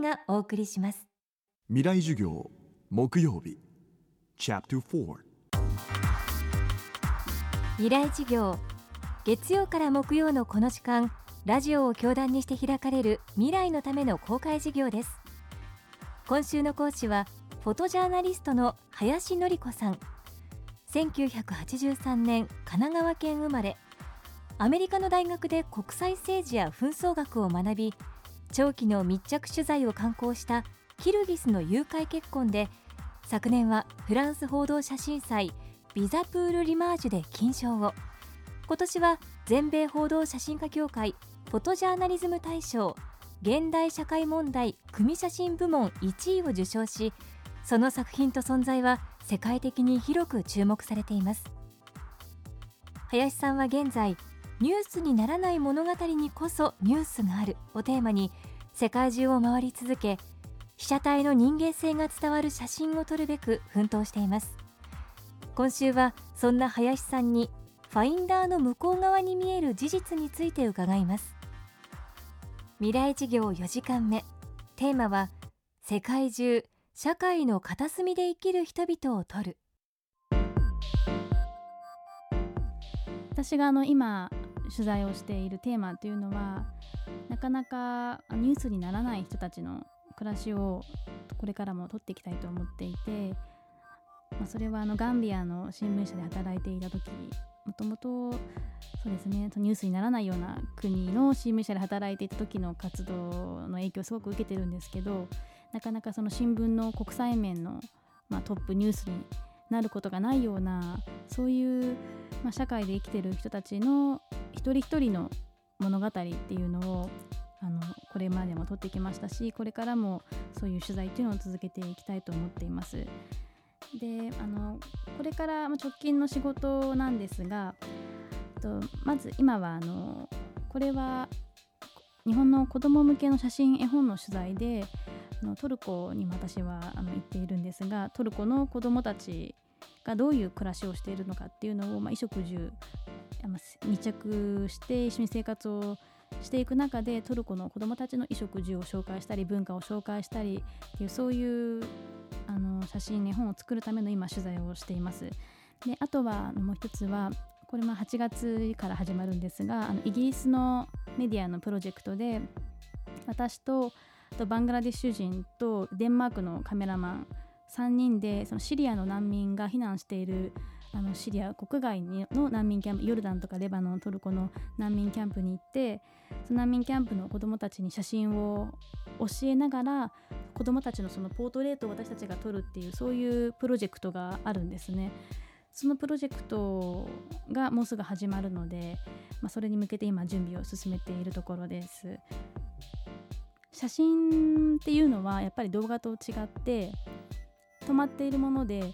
がお送りします未来授業木曜日未来授業月曜から木曜のこの時間ラジオを教壇にして開かれる未来のための公開授業です今週の講師はフォトジャーナリストの林典子さん1983年神奈川県生まれアメリカの大学で国際政治や紛争学を学び長期の密着取材を敢行したキルギスの誘拐結婚で昨年はフランス報道写真祭ビザプール・リマージュで金賞を。今年は全米報道写真家協会フォトジャーナリズム大賞現代社会問題組写真部門1位を受賞しその作品と存在は世界的に広く注目されています。林さんは現在ニュースにならない物語にこそニュースがあるをテーマに世界中を回り続け被写体の人間性が伝わる写真を撮るべく奮闘しています。今週はそんな林さんにファインダーの向こう側に見える事実について伺います。未来事業4時間目。テーマは世界中社会の片隅で生きる人々を撮る。私があの今取材をしているテーマというのはなかなかニュースにならない人たちの暮らしをこれからも撮っていきたいと思っていて、まあ、それはあのガンビアの新聞社で働いていた時もともとそうですねニュースにならないような国の新聞社で働いていた時の活動の影響をすごく受けてるんですけどなかなかその新聞の国際面の、まあ、トップニュースになることがないようなそういう、まあ、社会で生きてる人たちの一人一人の物語っていうのをあのこれまでも撮ってきましたしこれからもそういう取材っていうのを続けていきたいと思っています。であのこれから直近の仕事なんですがとまず今はあのこれは日本の子ども向けの写真絵本の取材であのトルコに私はあの行っているんですがトルコの子どもたちがどういう暮らしをしているのかっていうのを、まあ、衣食住密着して一緒に生活をしていく中でトルコの子どもたちの衣食住を紹介したり文化を紹介したりっていうそういうあの写真に本を作るための今取材をしています。であとはもう一つはこれも8月から始まるんですがあのイギリスのメディアのプロジェクトで私ととバングラデシュ人とデンマークのカメラマン3人でそのシリアの難民が避難しているあのシリア国外の難民キャンプヨルダンとかレバノントルコの難民キャンプに行ってその難民キャンプの子どもたちに写真を教えながら子どもたちのそのポートレートを私たちが撮るっていうそういうプロジェクトがあるんですね。そのプロジェクトがもうすぐ始まるので、まあ、それに向けて今準備を進めているところです。写真っていうのはやっぱり動画と違って止まっているもので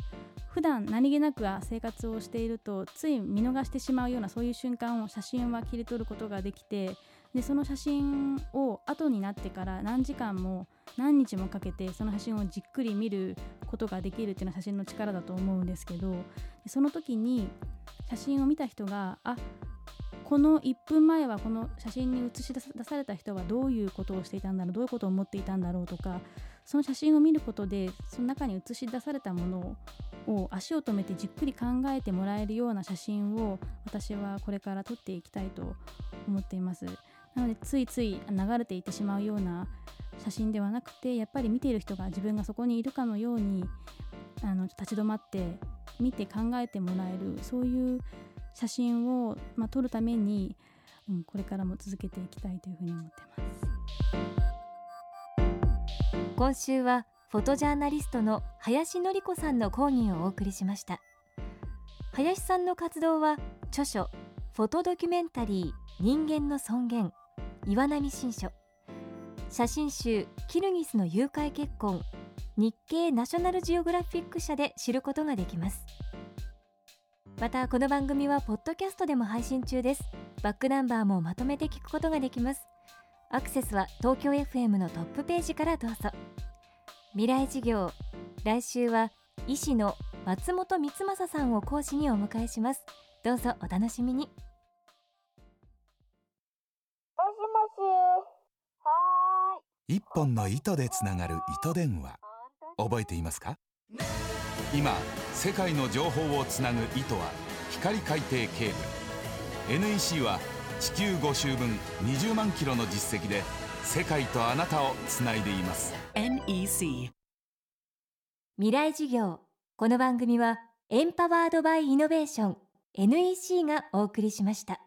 普段何気なく生活をしているとつい見逃してしまうようなそういう瞬間を写真は切り取ることができてでその写真を後になってから何時間も何日もかけてその写真をじっくり見ることができるっていうのは写真の力だと思うんですけどその時に写真を見た人があこの1分前はこの写真に写し出された人はどういうことをしていたんだろうどういうことを思っていたんだろうとかその写真を見ることでその中に映し出されたものを足を止めてじっくり考えてもらえるような写真を私はこれから撮っていきたいと思っています。なのでついつい流れていってしまうような写真ではなくてやっぱり見ている人が自分がそこにいるかのようにあの立ち止まって見て考えてもらえるそういう写真を、まあ、撮るために、うん、これからも続けていきたいというふうに思ってます。今週はフォトジャーナリストの林典子さんの講義をお送りしました。林さんの活動は著書フォトドキュメンタリー人間の尊厳岩波新書。写真集キルギスの誘拐結婚日経ナショナルジオグラフィック社で知ることができます。またこの番組はポッドキャストでも配信中です。バックナンバーもまとめて聞くことができます。アクセスは東京 FM のトップページからどうぞ。未来事業来週は医師の松本光正さんを講師にお迎えします。どうぞお楽しみに。もしもし。は一本の糸でつながる糸電話。覚えていますか？今世界の情報をつなぐ糸は光海底ケーブル。NEC は地球5周分20万キロの実績で世界とあなたをつないでいます。NEC 未来授業。この番組はエンパワードバイイノベーション。NEC がお送りしました。